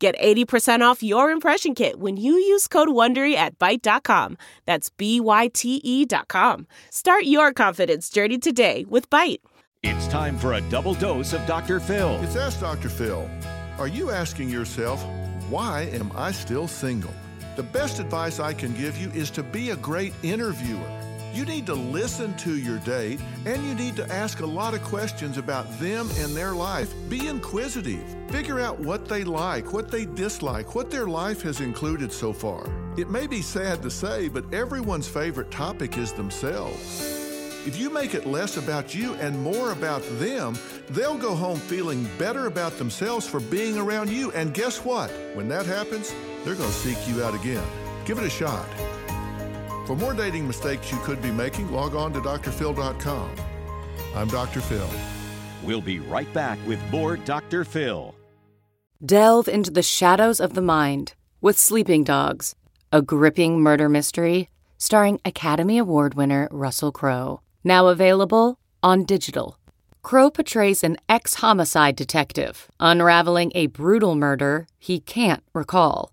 Get 80% off your impression kit when you use code WONDERY at Byte.com. That's B-Y-T-E dot com. Start your confidence journey today with Byte. It's time for a double dose of Dr. Phil. It's Ask Dr. Phil. Are you asking yourself, why am I still single? The best advice I can give you is to be a great interviewer. You need to listen to your date and you need to ask a lot of questions about them and their life. Be inquisitive. Figure out what they like, what they dislike, what their life has included so far. It may be sad to say, but everyone's favorite topic is themselves. If you make it less about you and more about them, they'll go home feeling better about themselves for being around you. And guess what? When that happens, they're going to seek you out again. Give it a shot. For more dating mistakes you could be making, log on to drphil.com. I'm Dr. Phil. We'll be right back with more Dr. Phil. Delve into the shadows of the mind with Sleeping Dogs, a gripping murder mystery starring Academy Award winner Russell Crowe. Now available on digital. Crowe portrays an ex homicide detective unraveling a brutal murder he can't recall.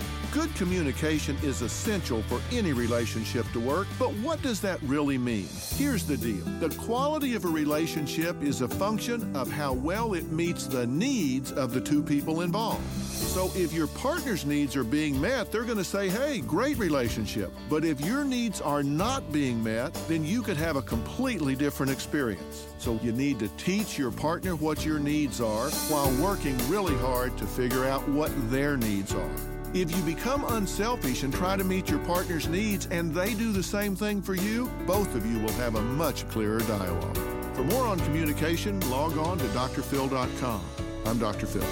Good communication is essential for any relationship to work, but what does that really mean? Here's the deal the quality of a relationship is a function of how well it meets the needs of the two people involved. So if your partner's needs are being met, they're going to say, hey, great relationship. But if your needs are not being met, then you could have a completely different experience. So you need to teach your partner what your needs are while working really hard to figure out what their needs are. If you become unselfish and try to meet your partner's needs and they do the same thing for you, both of you will have a much clearer dialogue. For more on communication, log on to drphil.com. I'm Dr. Phil.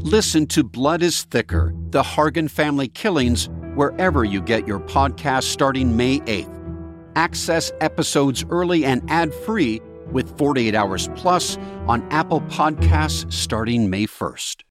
Listen to Blood is Thicker The Hargan Family Killings wherever you get your podcast starting May 8th. Access episodes early and ad free with 48 Hours Plus on Apple Podcasts starting May 1st.